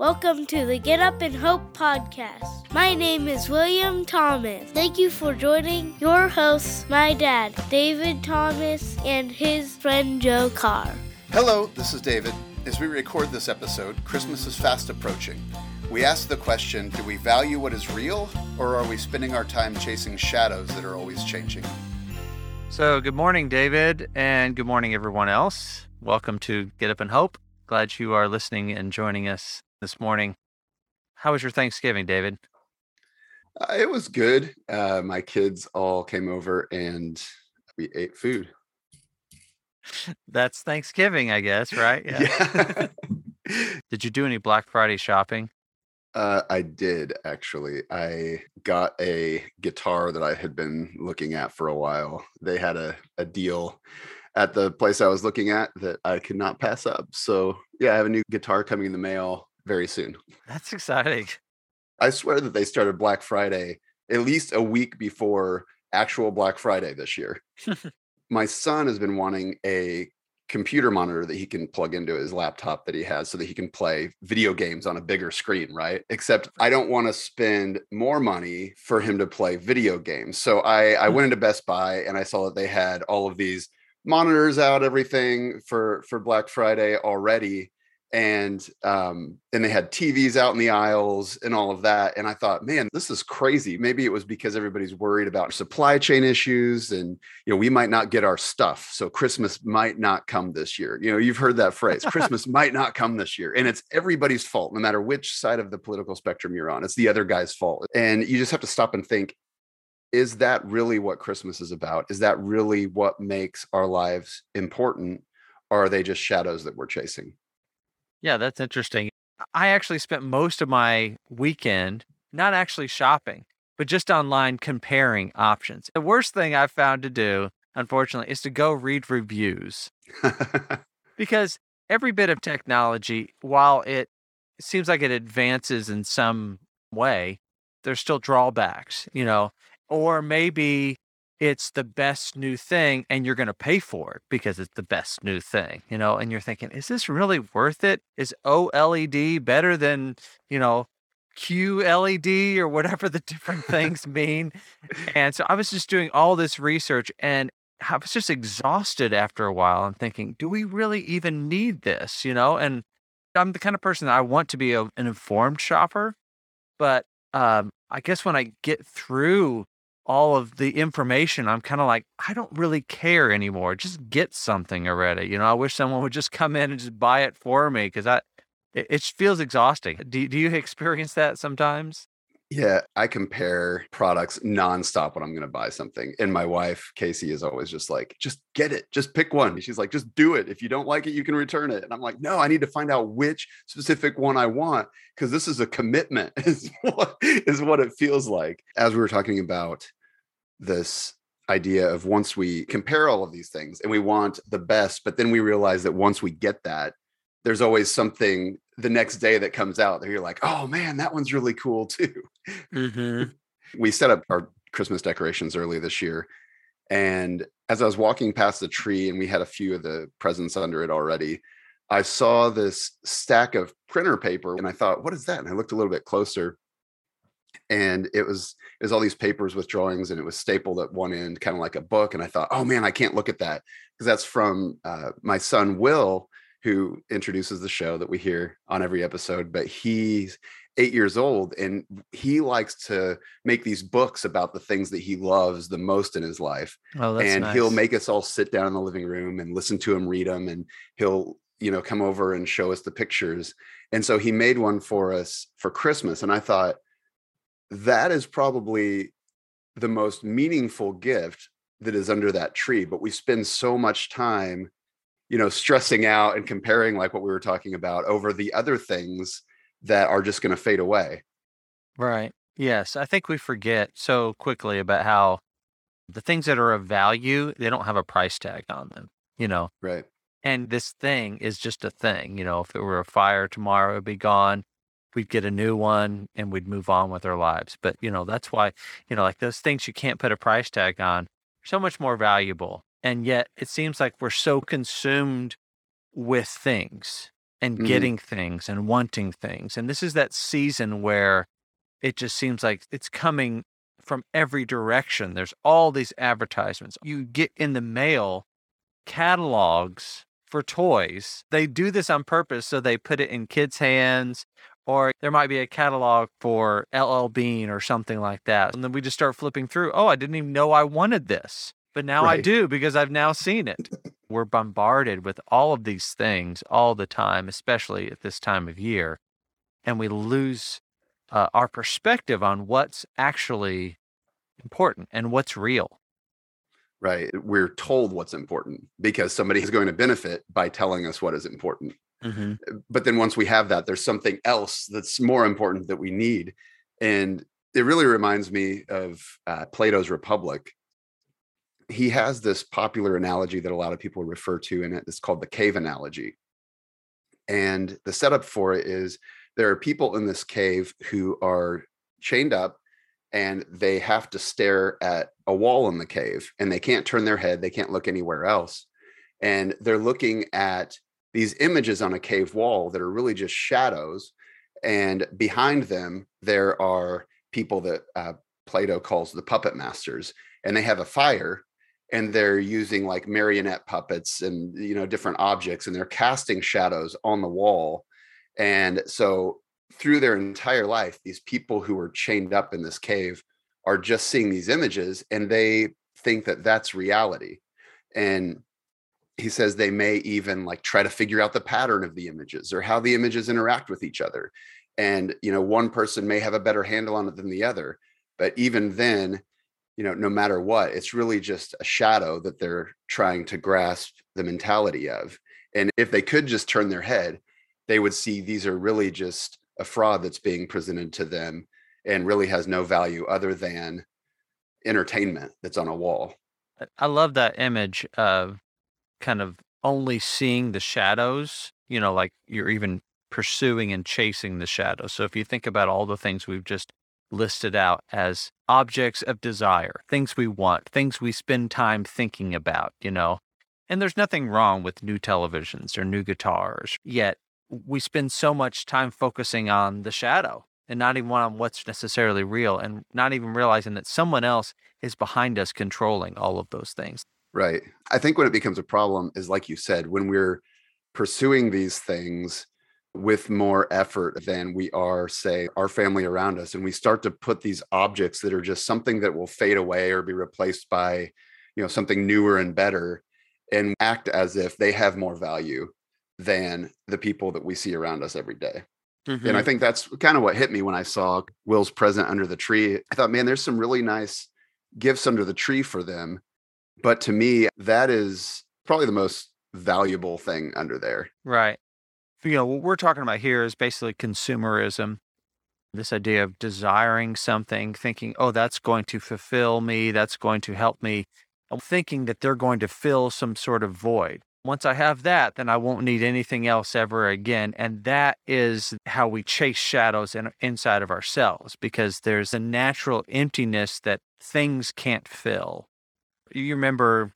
Welcome to the Get Up and Hope podcast. My name is William Thomas. Thank you for joining your hosts, my dad, David Thomas, and his friend Joe Carr. Hello, this is David. As we record this episode, Christmas is fast approaching. We ask the question do we value what is real, or are we spending our time chasing shadows that are always changing? So, good morning, David, and good morning, everyone else. Welcome to Get Up and Hope. Glad you are listening and joining us this morning. How was your Thanksgiving, David? Uh, it was good. Uh, my kids all came over and we ate food. That's Thanksgiving, I guess, right? Yeah. Did you do any Black Friday shopping? Uh, I did actually. I got a guitar that I had been looking at for a while. They had a, a deal at the place I was looking at that I could not pass up. So, yeah, I have a new guitar coming in the mail very soon. That's exciting. I swear that they started Black Friday at least a week before actual Black Friday this year. My son has been wanting a computer monitor that he can plug into his laptop that he has so that he can play video games on a bigger screen, right? Except I don't want to spend more money for him to play video games. So I I mm-hmm. went into Best Buy and I saw that they had all of these monitors out everything for for Black Friday already and um and they had TVs out in the aisles and all of that and I thought man this is crazy. Maybe it was because everybody's worried about supply chain issues and you know we might not get our stuff so Christmas might not come this year. You know you've heard that phrase Christmas might not come this year and it's everybody's fault no matter which side of the political spectrum you're on it's the other guy's fault and you just have to stop and think is that really what Christmas is about? Is that really what makes our lives important or are they just shadows that we're chasing Yeah, that's interesting. I actually spent most of my weekend not actually shopping, but just online comparing options. The worst thing I've found to do, unfortunately, is to go read reviews because every bit of technology, while it seems like it advances in some way, there's still drawbacks, you know, or maybe it's the best new thing and you're going to pay for it because it's the best new thing, you know, and you're thinking, is this really worth it? Is OLED better than, you know, QLED or whatever the different things mean? And so I was just doing all this research and I was just exhausted after a while and thinking, do we really even need this, you know? And I'm the kind of person that I want to be a, an informed shopper, but um, I guess when I get through all of the information, I'm kind of like, I don't really care anymore. Just get something already. You know, I wish someone would just come in and just buy it for me because I, it, it feels exhausting. Do, do you experience that sometimes? Yeah, I compare products nonstop when I'm going to buy something. And my wife, Casey, is always just like, just get it, just pick one. She's like, just do it. If you don't like it, you can return it. And I'm like, no, I need to find out which specific one I want because this is a commitment, is what, is what it feels like. As we were talking about this idea of once we compare all of these things and we want the best, but then we realize that once we get that, there's always something the next day that comes out that you're like, oh man, that one's really cool too. Mm-hmm. we set up our Christmas decorations early this year. And as I was walking past the tree and we had a few of the presents under it already, I saw this stack of printer paper and I thought, what is that? And I looked a little bit closer and it was it was all these papers with drawings and it was stapled at one end kind of like a book and i thought oh man i can't look at that because that's from uh, my son will who introduces the show that we hear on every episode but he's eight years old and he likes to make these books about the things that he loves the most in his life Oh, that's and nice. he'll make us all sit down in the living room and listen to him read them and he'll you know come over and show us the pictures and so he made one for us for christmas and i thought that is probably the most meaningful gift that is under that tree but we spend so much time you know stressing out and comparing like what we were talking about over the other things that are just going to fade away Right. Yes. I think we forget so quickly about how the things that are of value, they don't have a price tag on them, you know, right and this thing is just a thing. You know, if it were a fire tomorrow, it'd be gone. We'd get a new one and we'd move on with our lives. But, you know, that's why, you know, like those things you can't put a price tag on are so much more valuable. And yet it seems like we're so consumed with things and Mhm. getting things and wanting things. And this is that season where it just seems like it's coming from every direction. There's all these advertisements. You get in the mail catalogs for toys. They do this on purpose so they put it in kids' hands or there might be a catalog for LL Bean or something like that. And then we just start flipping through. Oh, I didn't even know I wanted this. But now I do because I've now seen it. We're bombarded with all of these things all the time, especially at this time of year. And we lose uh, our perspective on what's actually important and what's real. Right. We're told what's important because somebody is going to benefit by telling us what is important. But then once we have that, there's something else that's more important that we need. And it really reminds me of uh, Plato's Republic. He has this popular analogy that a lot of people refer to in it. It's called the cave analogy. And the setup for it is there are people in this cave who are chained up and they have to stare at a wall in the cave and they can't turn their head, they can't look anywhere else. And they're looking at these images on a cave wall that are really just shadows. And behind them, there are people that uh, Plato calls the puppet masters, and they have a fire and they're using like marionette puppets and you know different objects and they're casting shadows on the wall and so through their entire life these people who are chained up in this cave are just seeing these images and they think that that's reality and he says they may even like try to figure out the pattern of the images or how the images interact with each other. And you know one person may have a better handle on it than the other but even then you know no matter what it's really just a shadow that they're trying to grasp the mentality of. And if they could just turn their head they would see these are really just a fraud that's being presented to them and really has no value other than entertainment that's on a wall. I- love that image of kind of only seeing the shadows, you know, like you're even pursuing and chasing the shadows. So if you think about all the things we've just listed out as objects of desire, things we want, things we spend time thinking about, you know, and there's nothing wrong with new televisions or new guitars, yet we spend so much time focusing on the shadow and not even on what's necessarily real and not even realizing that someone else is behind us controlling all of those things. Right. I think when it becomes a problem is like you said, when we're pursuing these things with more effort than we are, say, our family around us, and we start to put these objects that are just something that will fade away or be replaced by, you know, something newer and better, and act as if they have more value than the people that we see around us every day. And I mm-hmm. think that's kind of what hit me when I saw Will's present under the tree. I thought, man, there's some really nice gifts under the tree for them. But to me, that is probably the most valuable thing under there. Right. You know, what we're talking about here is basically consumerism. This idea of desiring something, thinking, oh, that's going to fulfill me, that's going to help me, and thinking that they're going to fill some sort of void. Once I have that, then I won't need anything else ever again. And that is how we chase shadows in, inside of ourselves because there's a natural emptiness that things can't fill. You remember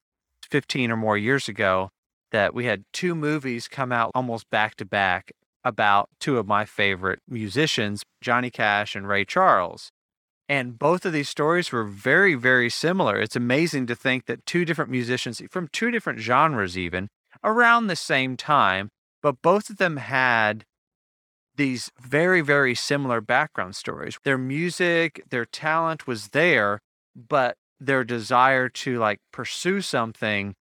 15 or more years ago, that we had two movies come out almost back to back about two of my favorite musicians, Johnny Cash and Ray Charles. And both of these stories were very, very similar. It's amazing to think that two different musicians from two different genres, even around the same time, but both of them had these very, very similar background stories. Their music, their talent was there, but their desire to like pursue something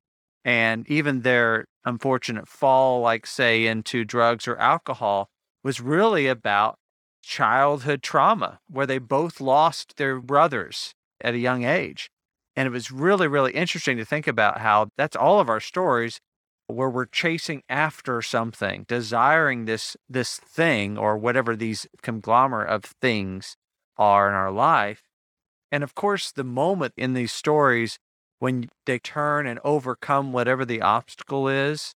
and even their unfortunate fall, like say into drugs or alcohol, was really about childhood trauma where they both lost their brothers at a young age. And it was really, really interesting to think about how that's all of our stories where we're chasing after something, desiring this this thing or whatever these conglomerate of things are in our life. And of course, the moment in these stories when they turn and overcome whatever the obstacle is,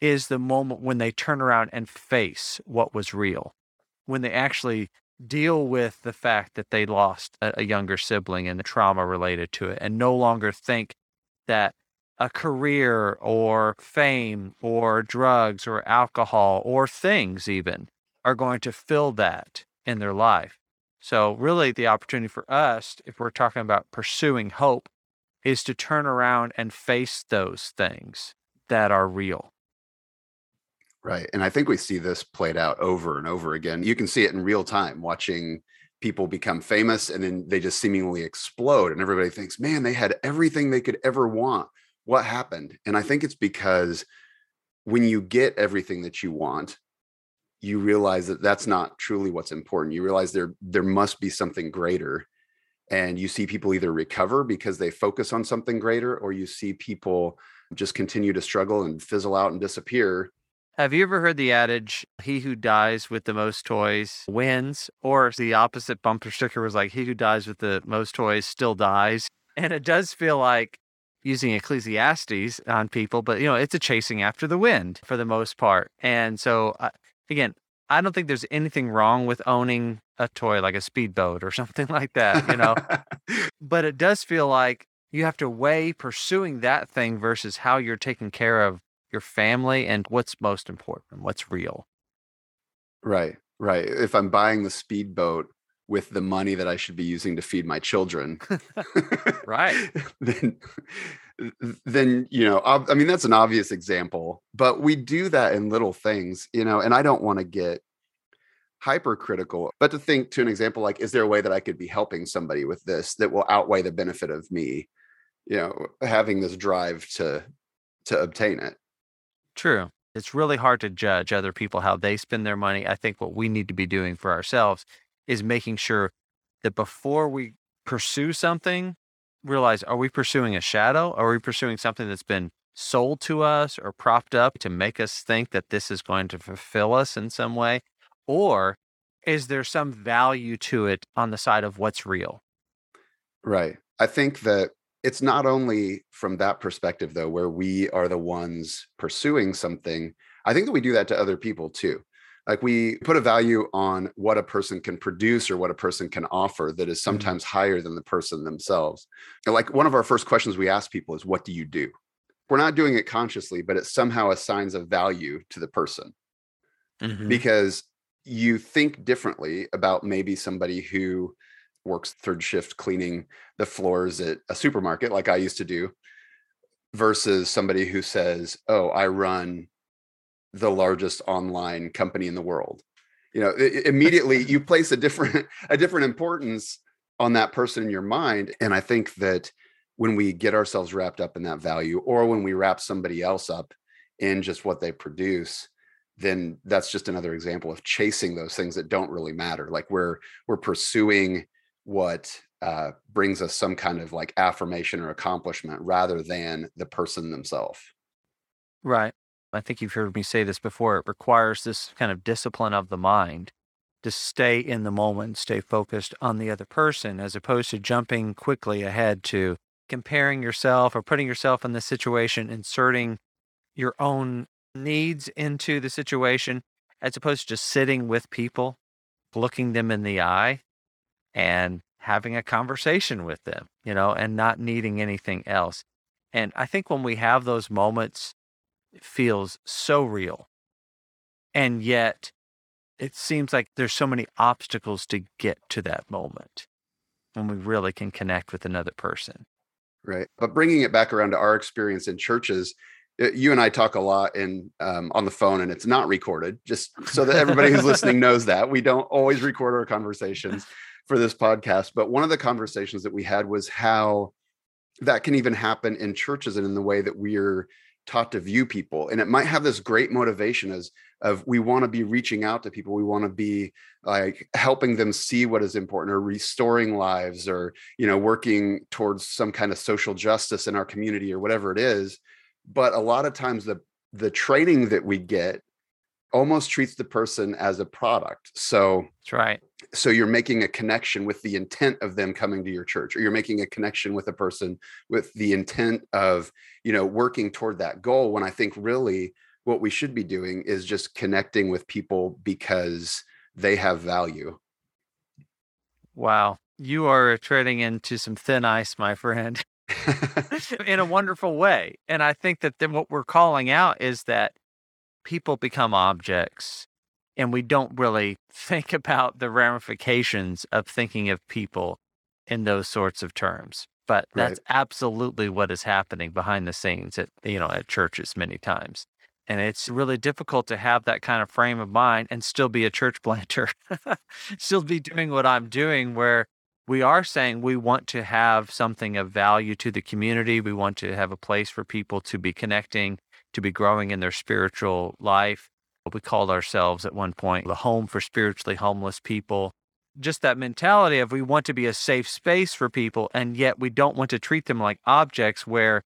is the moment when they turn around and face what was real, when they actually deal with the fact that they lost a, younger sibling and the trauma related to it, and no longer think that a career or fame or drugs or alcohol or things even are going to fill that in their life. So, really, the opportunity for us, if we're talking about pursuing hope, is to turn around and face those things that are real. Right. And I think we see this played out over and over again. You can see it in real time watching people become famous and then they just seemingly explode and everybody thinks, "Man, they had everything they could ever want. What happened?" And I think it's because when you get everything that you want, you realize that that's not truly what's important. You realize there there must be something greater and you see people either recover because they focus on something greater or you see people just continue to struggle and fizzle out and disappear have you ever heard the adage, he who dies with the most toys wins? Or the opposite bumper sticker was like, he who dies with the most toys still dies. And it does feel like using Ecclesiastes on people, but you know, it's a chasing after the wind for the most part. And so, uh, again, I don't think there's anything wrong with owning a toy like a speedboat or something like that, you know, but it does feel like you have to weigh pursuing that thing versus how you're taking care of your family and what's most important, what's real. Right, right. If I'm buying the speedboat with the money that I should be using to feed my children, right, then then you know i mean that's an obvious example but we do that in little things you know and i don't want to get hypercritical but to think to an example like is there a way that i could be helping somebody with this that will outweigh the benefit of me you know having this drive to to obtain it True. It's really hard to judge other people how they spend their money. I think what we need to be doing for ourselves is making sure that before we pursue something, realize are we pursuing a shadow? Are we pursuing something that's been sold to us or propped up to make us think that this is going to fulfill us in some way? Or is there some value to it on the side of what's real? Right. I think that it's not only from that perspective though where we are the ones pursuing something i think that we do that to other people too like we put a value on what a person can produce or what a person can offer that is mm-hmm. sometimes mm-hmm. higher than the person themselves and like one of our first questions we ask people is what do you do we're not doing it consciously but it somehow assigns a value to the person mm-hmm. because you think differently about maybe somebody who works third shift cleaning the floors at a supermarket like I used to do versus somebody who says, "Oh, I run the largest online company in the world." You know, it, immediately you place a different a different importance on that person in your mind and I think that when we get ourselves wrapped up in that value or when we wrap somebody else up in just what they produce, then that's just another example of chasing those things that don't really matter. Like we're we're pursuing what uh, brings us some kind of like affirmation or accomplishment rather than the person themselves. Right. I think you've heard me say this before. It requires this kind of discipline of the mind to stay in the moment, stay focused on the other person, as opposed to jumping quickly ahead to comparing yourself or putting yourself in the situation, inserting your own needs into the situation, as opposed to just sitting with people, looking them in the eye and having a conversation with them, you know, and not needing anything else. And I think when we have those moments, feels so real. And yet it seems like there's so many obstacles to get to that moment when we really can connect with another person. Right. But bringing it back around to our experience in churches, you and I talk a lot in um, on the phone, and it's not recorded, just so that everybody who's listening knows that we don't always record our conversations for this podcast. But one of the conversations that we had was how that can even happen in churches and in the way that we're taught to view people and it might have this great motivation as of we want to be reaching out to people we want to be like helping them see what is important or restoring lives or you know working towards some kind of social justice in our community or whatever it is but a lot of times the the training that we get almost treats the person as a product. So that's right. So you're making a connection with the intent of them coming to your church, or you're making a connection with a person with the intent of, you know, working toward that goal. When I think really what we should be doing is just connecting with people because they have value. Wow. You are treading into some thin ice, my friend. in a wonderful way. And I think that then what we're calling out is that people become objects and we don't really think about the ramifications of thinking of people in those sorts of terms. But that's Right. absolutely what is happening behind the scenes at you know at churches many times. And it's really difficult to have that kind of frame of mind and still be a church planter, still be doing what I'm doing, where we are saying we want to have something of value to the community. We want to have a place for people to be connecting, to be growing in their spiritual life. What we called ourselves at one point the home for spiritually homeless people. Just that mentality of we want to be a safe space for people, and yet we don't want to treat them like objects where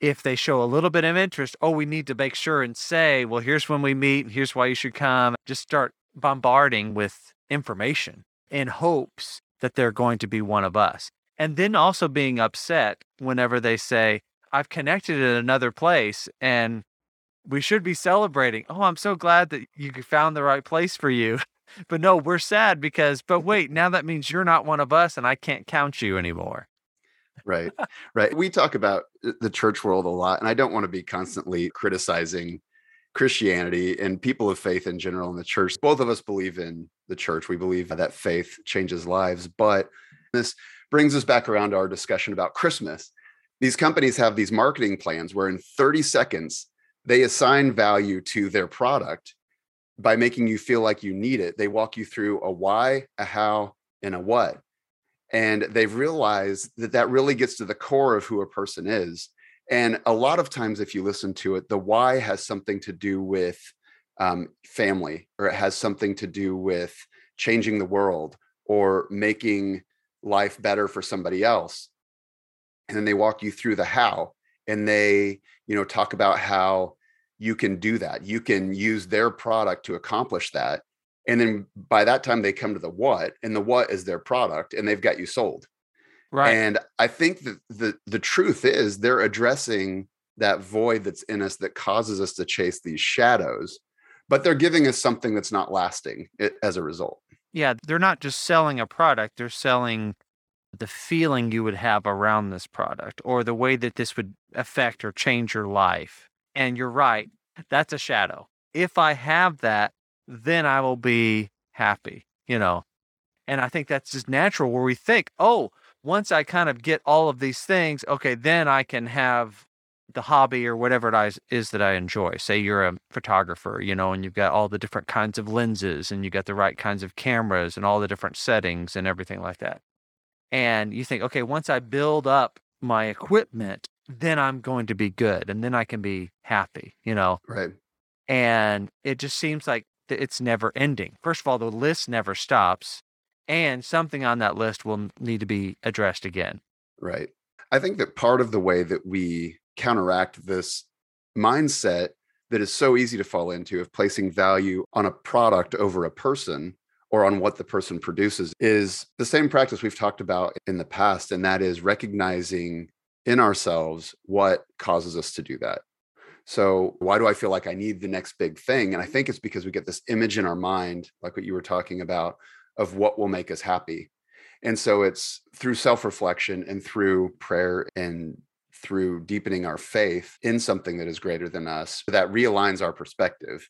if they show a little bit of interest, oh, we need to make sure and say, well, here's when we meet, and here's why you should come. Just start bombarding with information in hopes that they're going to be one of us. And then also being upset whenever they say, I've connected at another place and we should be celebrating. Oh, I'm so glad that you found the right place for you. But no, we're sad because, but wait, now that means you're not one of us and I can't count you anymore. right right we talk about uh, the church world a lot and i don't want to be constantly criticizing christianity and people of faith in general in the church both of us believe in the church we believe that faith changes lives but this brings us back around to our discussion about christmas these companies have these marketing plans where in 30 seconds they assign value to their product by making you feel like you need it. They walk you through a why a how and a what. And they've realized that that really gets to the core of who a person is. And a lot of times if you listen to it the why has something to do with um, family or it has something to do with changing the world or making life better for somebody else and then they walk you through the how and they you know talk about how you can do that you can use their product to accomplish that and then by that time they come to the what and the what is their product and they've got you sold Right. and i think that the the truth is they're addressing that void that's in us that causes us to chase these shadows but they're giving us something that's not lasting eh, as a result yeah, they're not just selling a product, they're selling the feeling you would have around this product or the way that this would affect or change your life. And you're right, that's a shadow. If I have that, then I will be happy, you know. And I think that's just natural where we think, oh, once I kind of get all of these things, okay, then I can have the hobby or whatever it is, that I enjoy. Say you're a photographer, you know, and you've got all the different kinds of lenses and you got the right kinds of cameras and all the different settings and everything like that. And you think, okay, once I build up my equipment, then I'm going to be good and then I can be happy, you know. right And it just seems like it's never ending. First of all, the list never stops, and something on that list will need to be addressed again. Right. I think that part of the way that we counteract this mindset that is so easy to fall into of placing value on a product over a person or on what the person produces is the same practice we've talked about in the past. And that is recognizing in ourselves what causes us to do that. So, why do I feel like I need the next big thing? And I think it's because we get this image in our mind, like what you were talking about, of what will make us happy. And so it's through self reflection and through prayer and through deepening our faith in something that is greater than us that realigns our perspective.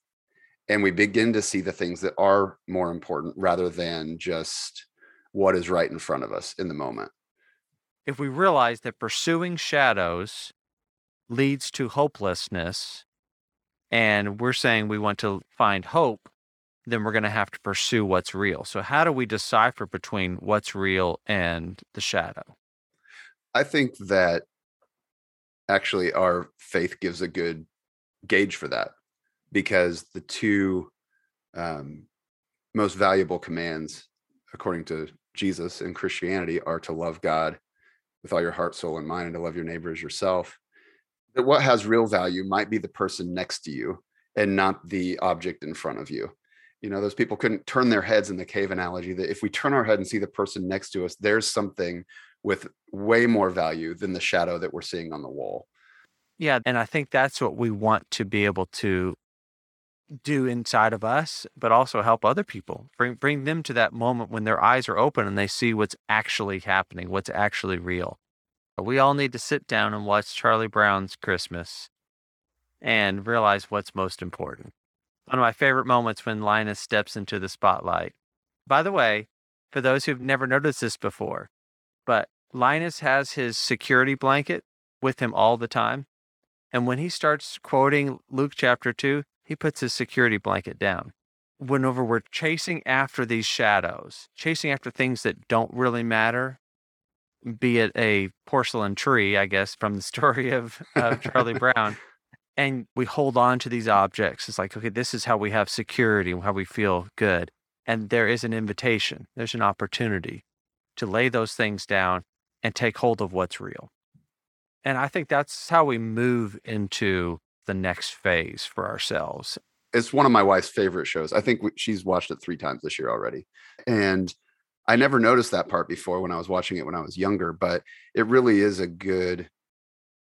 And we begin to see the things that are more important rather than just what is right in front of us in the moment. If we realize that pursuing shadows leads to hopelessness, and we're saying we want to find hope, then we're going to have to pursue what's real. So, how do we decipher between what's real and the shadow? I think that actually our faith gives a good gauge for that because the two um, most valuable commands, according to Jesus and Christianity, are to love God with all your heart, soul, and mind, and to love your neighbor as yourself. That what has real value might be the person next to you and not the object in front of you. You know, those people couldn't turn their heads in the cave analogy that if we turn our head and see the person next to us, there's something with way more value than the shadow that we're seeing on the wall. Yeah. And I think that's what we want to be able to do inside of us, but also help other people. Bring bring them to that moment when their eyes are open and they see what's actually happening, what's actually real. We all need to sit down and watch Charlie Brown's Christmas and realize what's most important. One of my favorite moments when Linus steps into the spotlight. By the way, for those who've never noticed this before, but Linus has his security blanket with him all the time. And when he starts quoting Luke chapter 2, he puts his security blanket down. Whenever we're chasing after these shadows, chasing after things that don't really matter, be it a porcelain tree, I guess, from the story of, of Charlie Brown, and we hold on to these objects. It's like, okay, this is how we have security, and how we feel good. And there is an invitation, there's an opportunity to lay those things down and take hold of what's real. And I think that's how we move into the next phase for ourselves. It's one of my wife's favorite shows. I think she's watched it three times this year already. And I never noticed that part before when I was watching it when I was younger, but it really is a good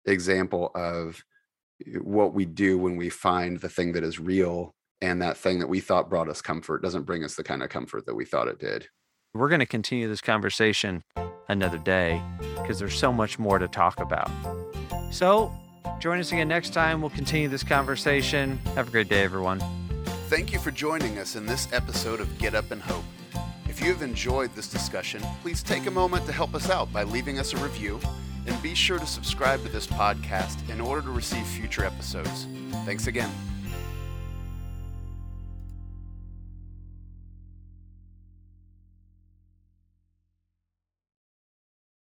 example of eh, what we do when we find the thing that is real and that thing that we thought brought us comfort doesn't bring us the kind of comfort that we thought it did. We're going to continue this conversation another day because there's so much more to talk about. So, join us again next time. We'll continue this conversation. Have a great day, everyone. Thank you for joining us in this episode of Get Up and Hope. If you have enjoyed this discussion, please take a moment to help us out by leaving us a review and be sure to subscribe to this podcast in order to receive future episodes. Thanks again.